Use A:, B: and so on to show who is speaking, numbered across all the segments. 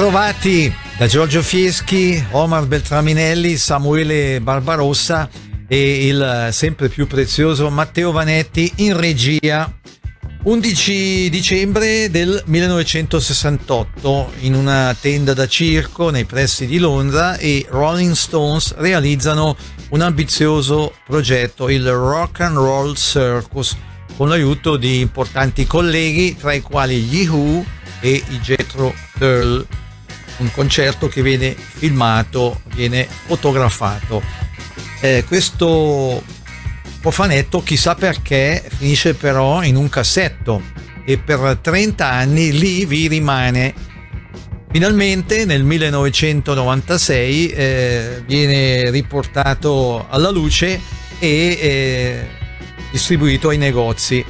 A: Ben ritrovati da Giorgio Fieschi, Omar Beltraminelli, Samuele Barbarossa e il sempre più prezioso Matteo Vanetti in regia. 11 dicembre del 1968 in una tenda da circo nei pressi di Londra i Rolling Stones realizzano un ambizioso progetto, il Rock and Roll Circus, con l'aiuto di importanti colleghi tra i quali gli Who e i Jethro Tull. Un concerto che viene filmato, viene fotografato. Eh, questo cofanetto, chissà perché, finisce però in un cassetto e per 30 anni lì vi rimane. Finalmente nel 1996 eh, viene riportato alla luce e eh, distribuito ai negozi.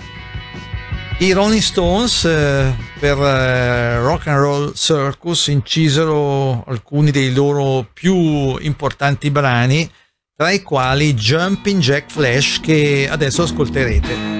A: I Rolling Stones eh, per eh, Rock and Roll Circus incisero alcuni dei loro più importanti brani, tra i quali Jumping Jack Flash che adesso ascolterete.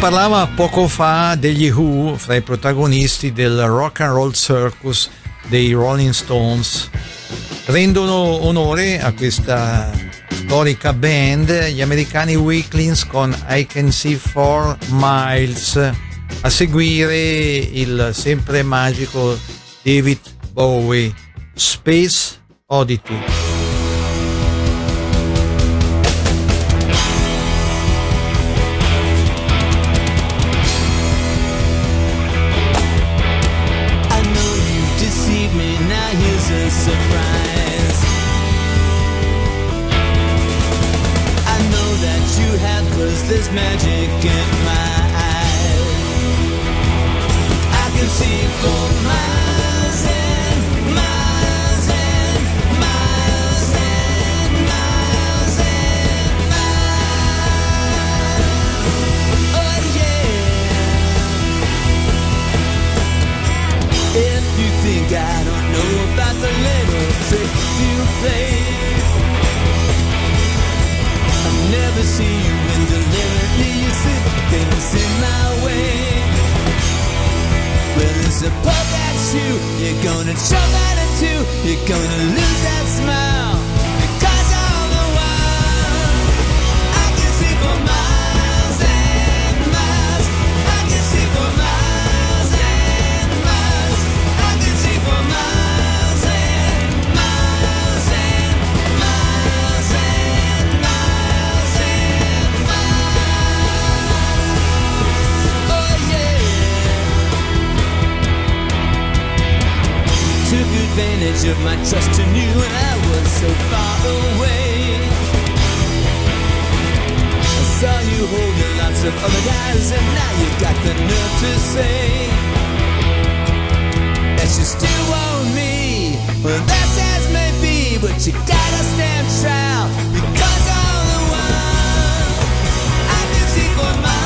A: Parlava poco fa degli Who fra i protagonisti del Rock and Roll Circus dei Rolling Stones. Rendono onore a questa storica band gli americani Weaklings con I Can See Four Miles. A seguire il sempre magico David Bowie, Space Oddity.
B: advantage of my trust in you when I was so far away. I saw you holding lots of other guys, and now you've got the nerve to say that you still want me. Well, that's as may be, but you gotta stand trial because all the while I music on my.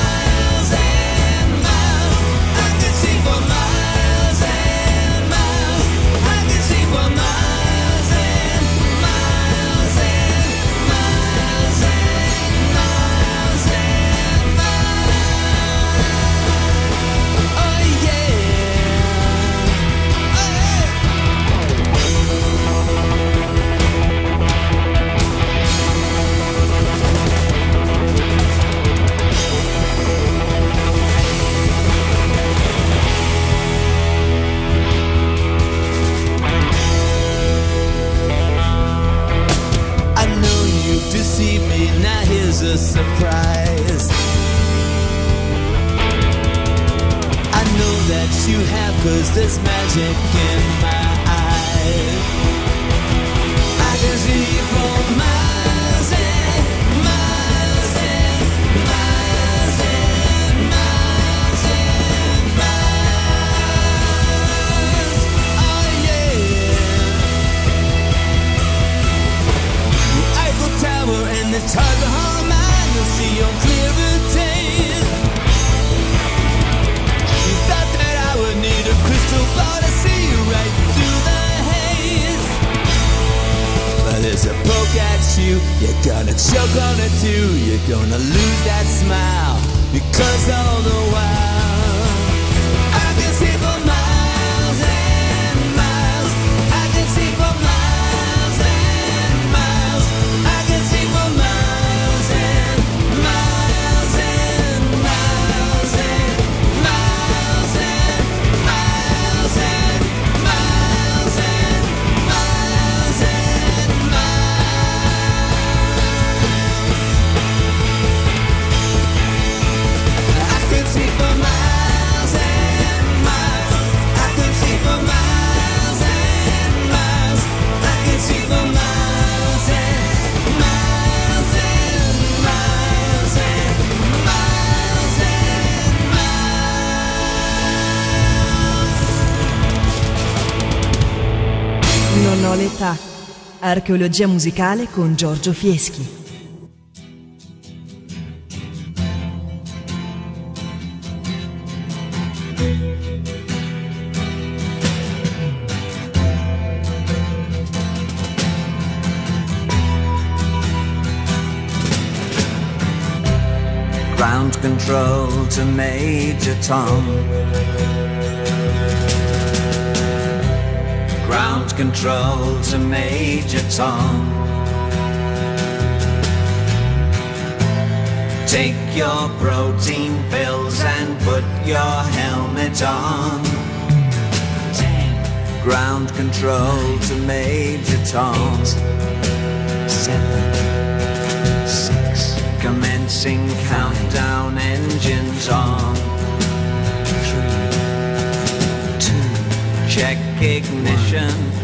B: gonna do? You're gonna lose that smile because all the
C: Archeologia musicale con Giorgio Fieschi.
D: Ground control to Major Tom. control to Major Tom. Take your protein pills and put your helmet on. Ten. Ground control to Major Tom. Eight, seven, six. Commencing five, countdown engines on. check ignition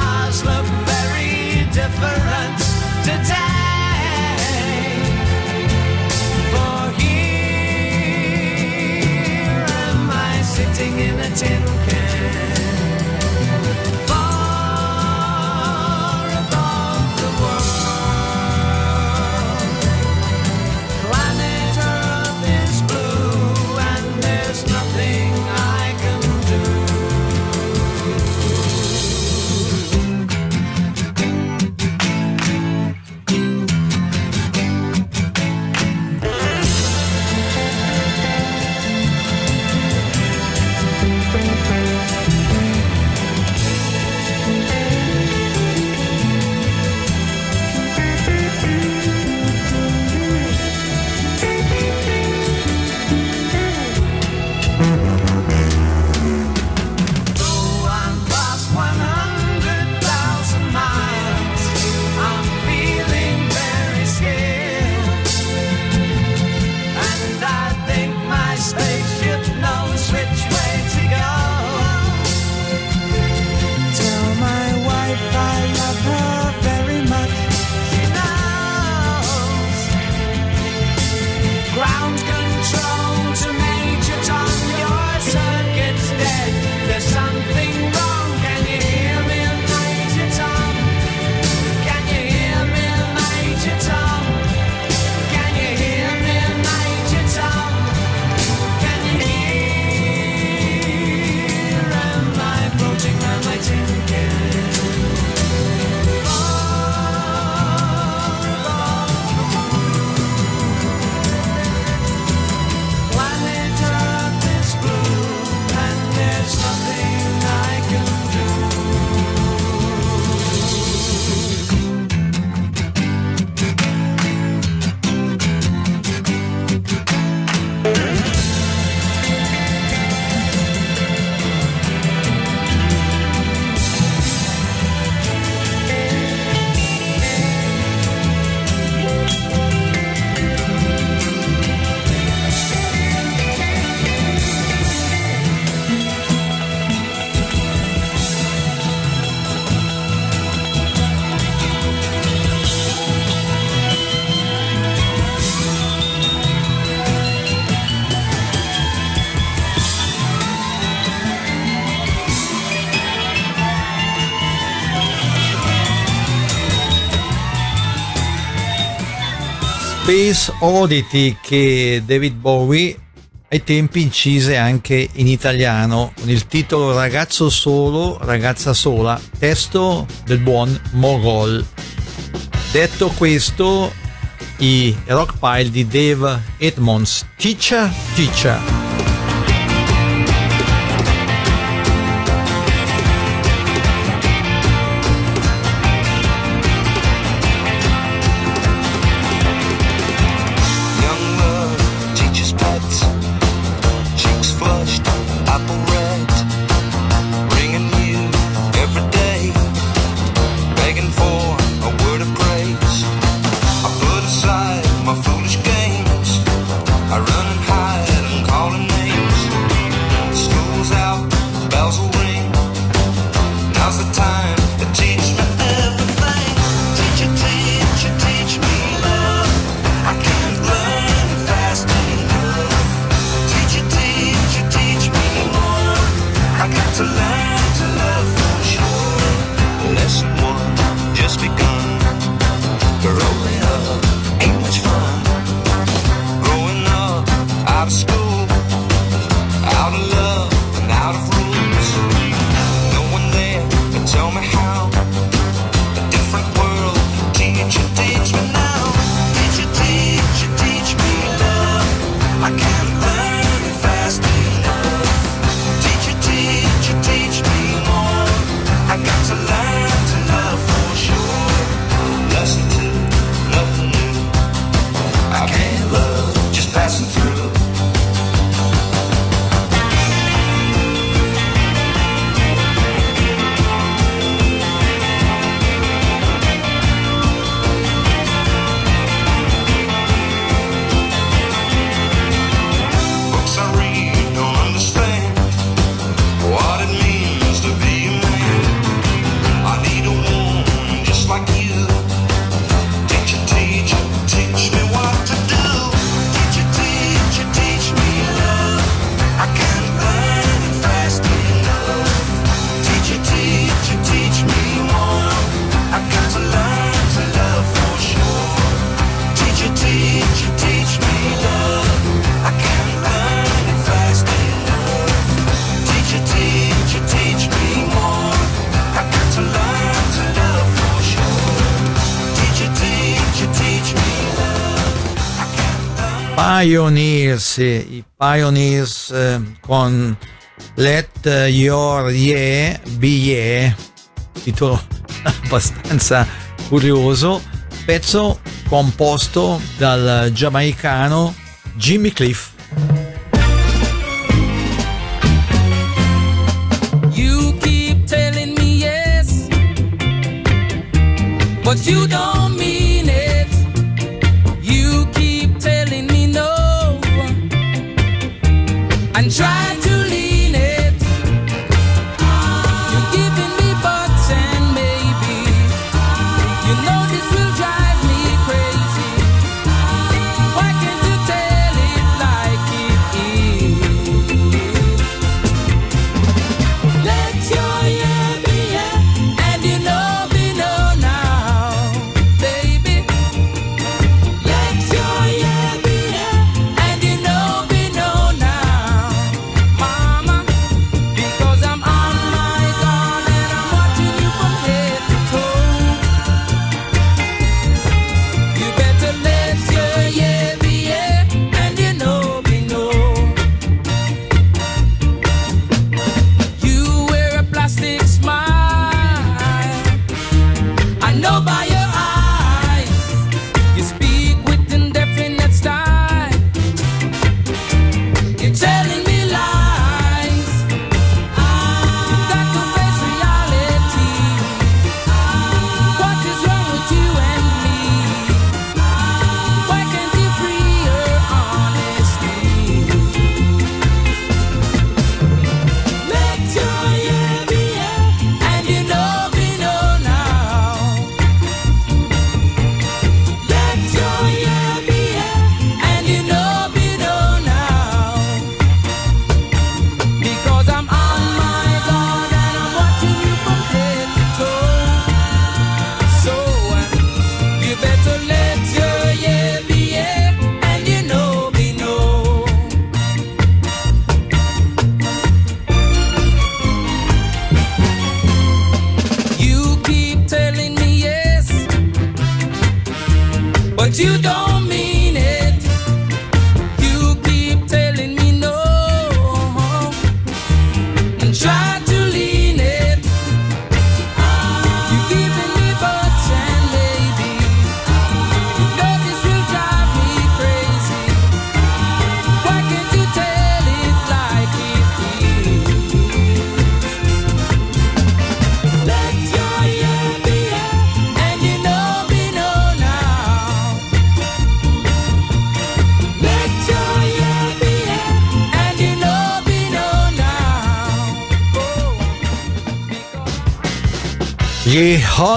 B: tin
E: Space Oddity che David Bowie ai tempi incise anche in italiano con il titolo Ragazzo solo, ragazza sola, testo del buon Mogol. Detto questo, i rock pile di Dave Edmonds,
F: Teacher, Teacher.
G: Pioneers, i Pioneers eh, con Let Your Yeah Be Yeah, titolo abbastanza curioso, pezzo composto dal giamaicano Jimmy Cliff.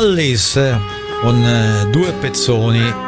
G: Alice eh, con eh, due pezzoni.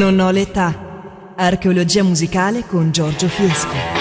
C: Non ho l'età. Archeologia musicale con Giorgio
G: Fiesco.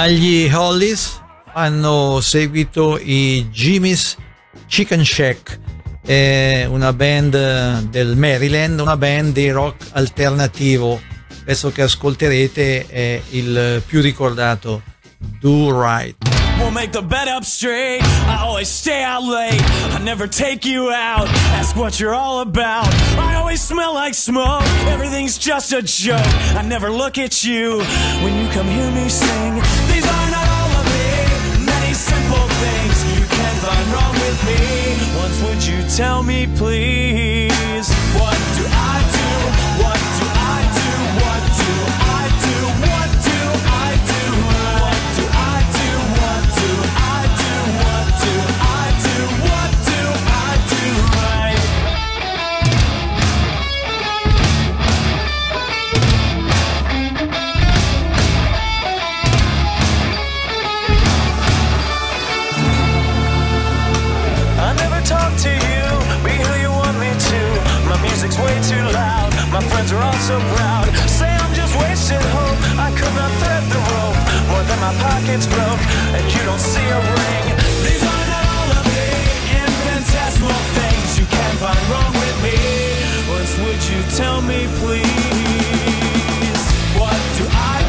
E: Agli Hollies hanno seguito i Jimmy's Chicken Shack, una band del Maryland, una band di rock alternativo. Penso che ascolterete è il più ricordato Do Right.
A: We'll make the bed up straight. I always stay out late. I never take you out. Ask what you're all about. I always smell like smoke. Everything's just a joke. I never look at you when you come hear me sing. tell me please. kids are all so proud. Say I'm just wasting hope. I
H: could not thread the rope. More than my pockets broke, and you don't see a ring.
A: These are not all the big infinitesimal things you can find wrong with me. What would you tell me, please? What do I?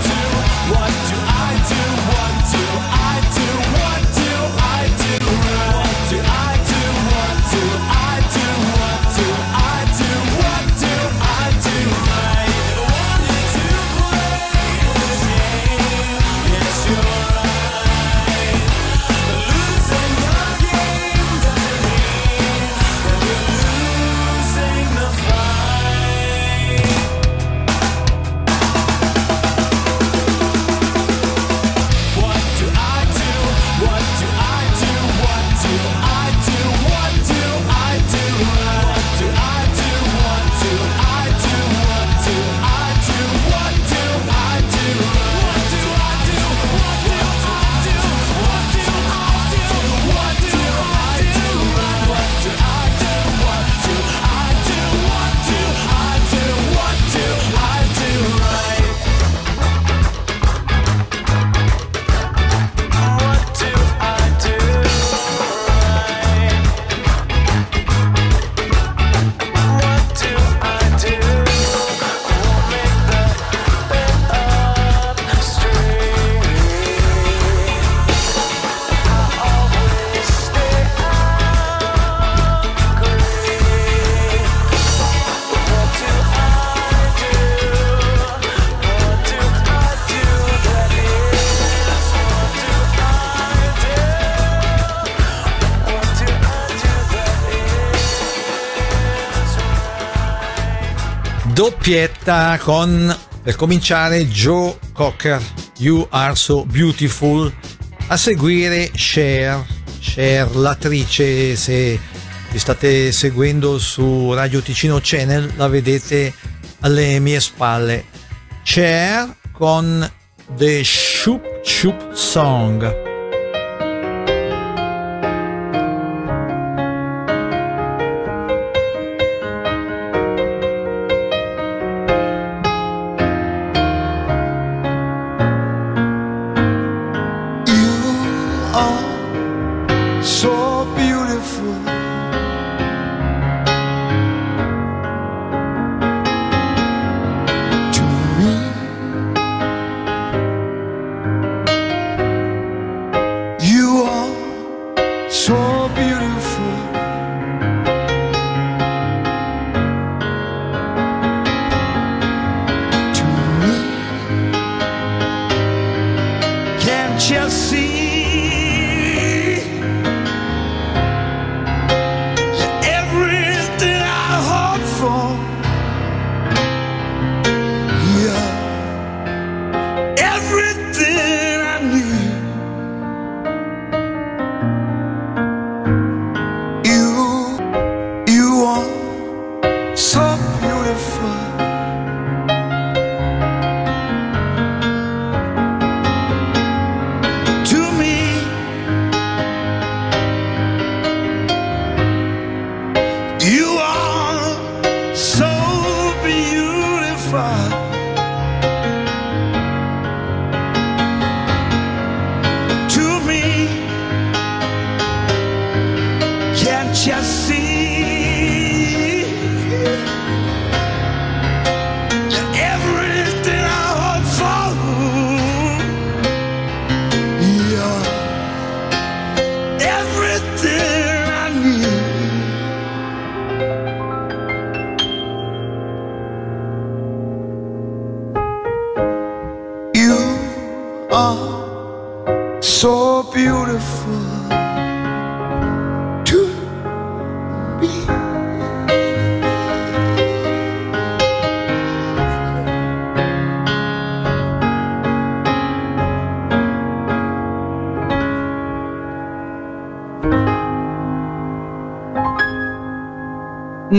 I: doppietta con, per cominciare, Joe Cocker, You Are So Beautiful, a seguire Cher, Cher l'attrice, se vi state seguendo su Radio Ticino Channel la vedete alle mie spalle, Cher con The Shoop Shoop Song.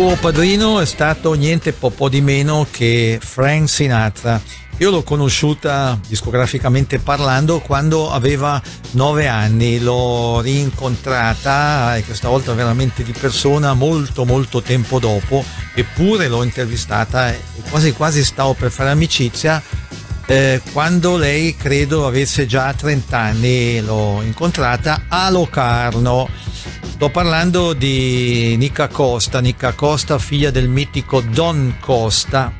J: suo padrino è stato niente po', di meno che Frank Sinatra. Io l'ho conosciuta discograficamente parlando quando aveva 9 anni, l'ho rincontrata e questa volta veramente di persona molto molto tempo dopo, eppure l'ho intervistata e quasi quasi stavo per fare amicizia eh, quando lei credo avesse già 30 anni, l'ho incontrata a Locarno. Sto parlando di Nicca Costa, Nicca Costa, figlia del mitico Don Costa.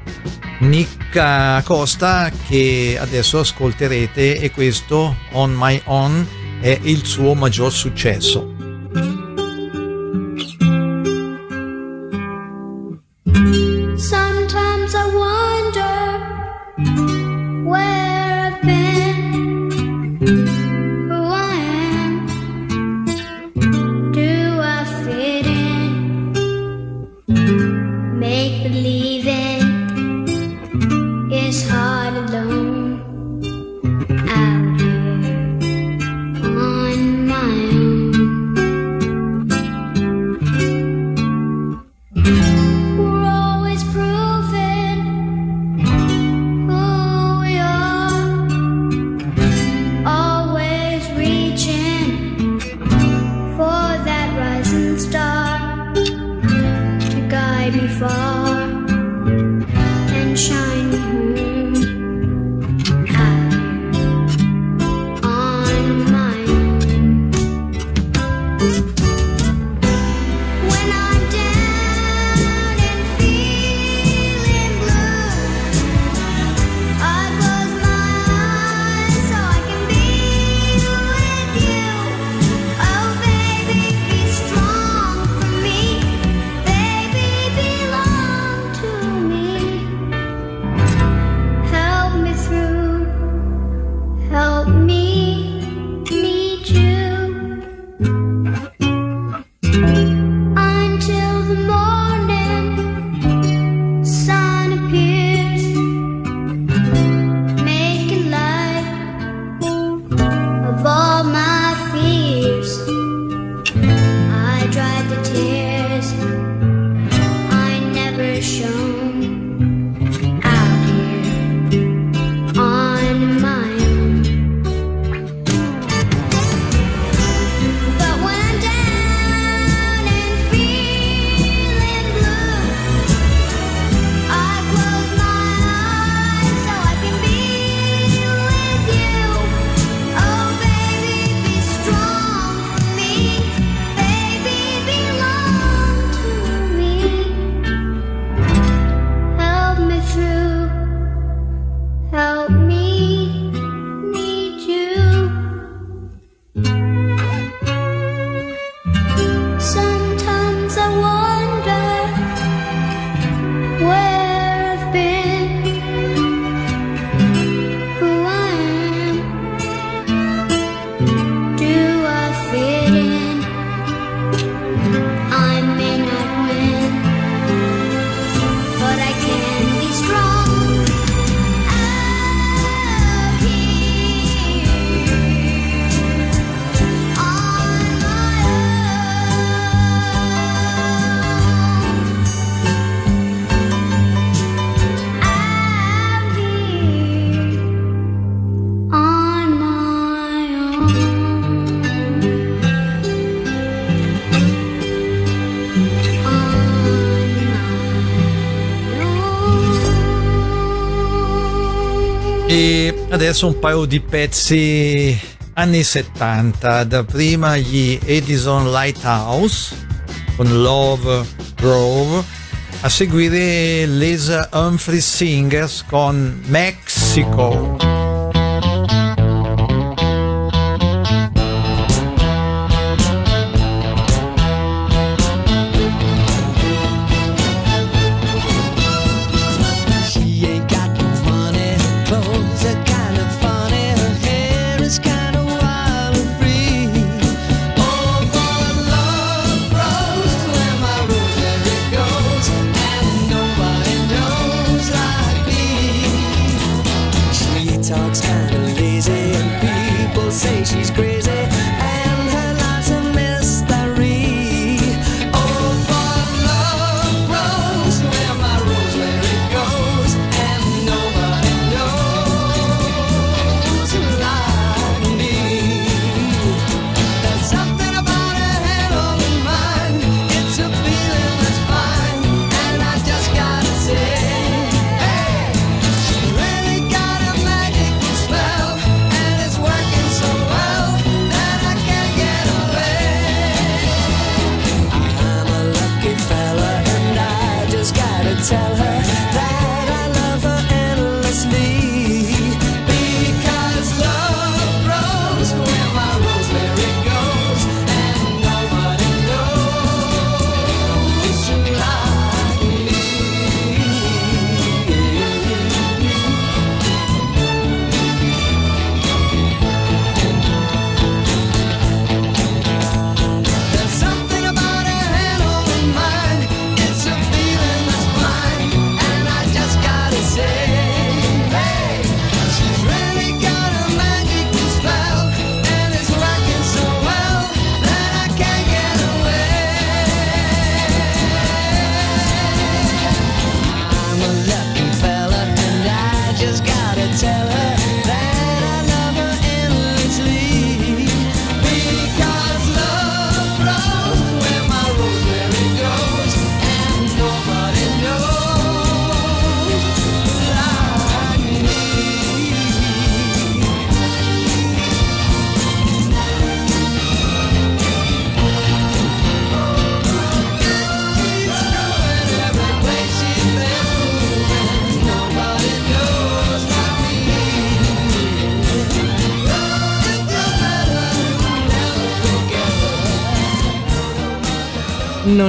J: Nicca Costa che adesso ascolterete e questo On My Own è il suo maggior successo. Adesso un paio di pezzi anni 70, da prima gli Edison Lighthouse con Love Grove, a seguire Lisa Humphrey Singers con Mexico.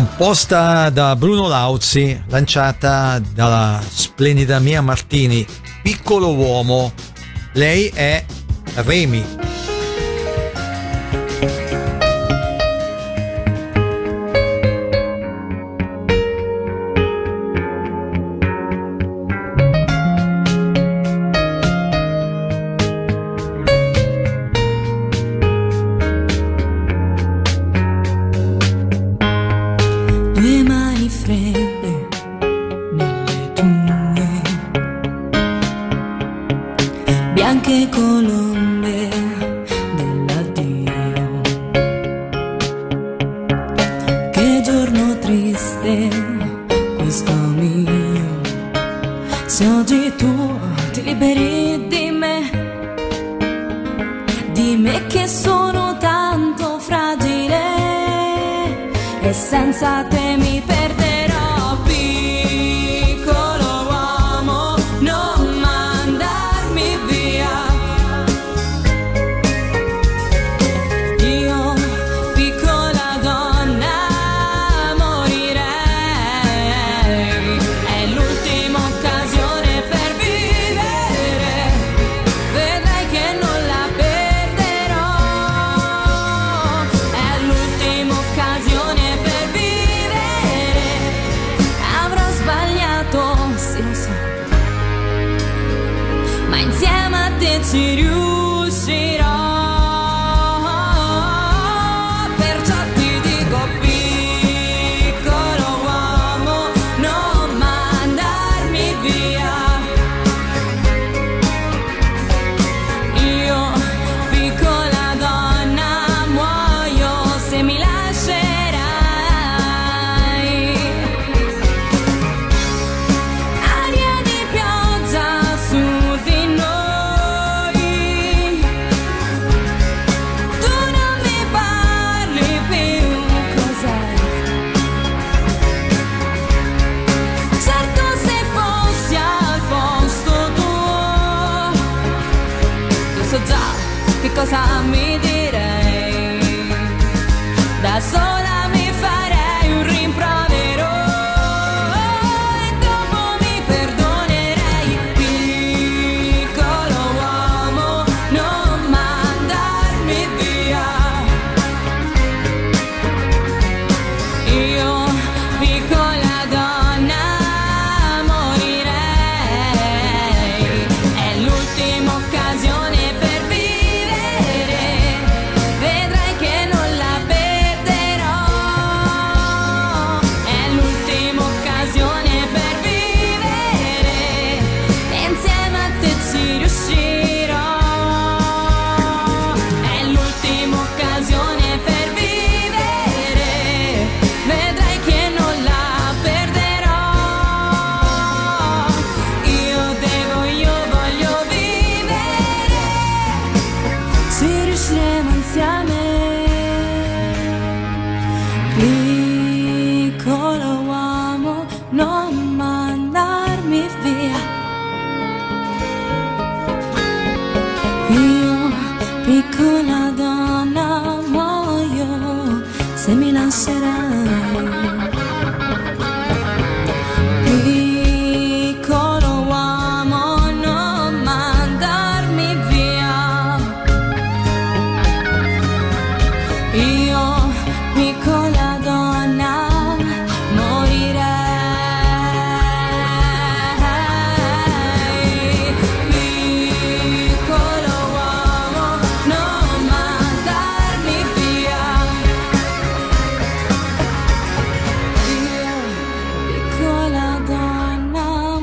G: composta da Bruno Lauzi, lanciata dalla splendida Mia Martini, piccolo uomo. Lei è Remy, 堕落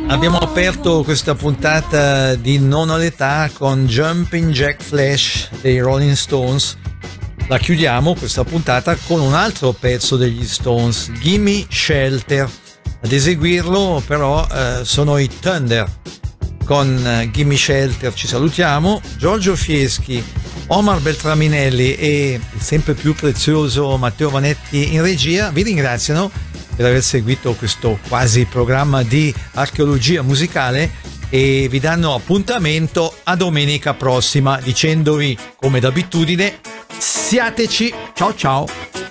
E: Abbiamo aperto questa puntata di Non ho l'età con Jumping Jack Flash dei Rolling Stones. La chiudiamo questa puntata con un altro pezzo degli Stones, Gimme Shelter. Ad eseguirlo però eh, sono i Thunder. Con eh, Gimme Shelter ci salutiamo. Giorgio Fieschi, Omar Beltraminelli e il sempre più prezioso Matteo Vanetti in regia vi ringraziano per aver seguito questo quasi programma di archeologia musicale e vi danno appuntamento a domenica prossima dicendovi come d'abitudine siateci. Ciao ciao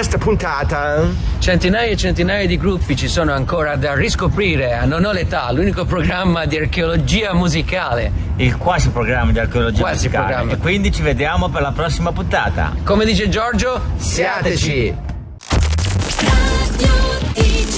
K: questa puntata.
A: Centinaia e centinaia di gruppi ci sono ancora da riscoprire a Non ho l'età, l'unico programma di archeologia musicale.
L: Il quasi programma di archeologia
A: Quasi
L: musicale.
A: programma.
L: E quindi ci vediamo per la prossima puntata.
A: Come dice Giorgio, siateci!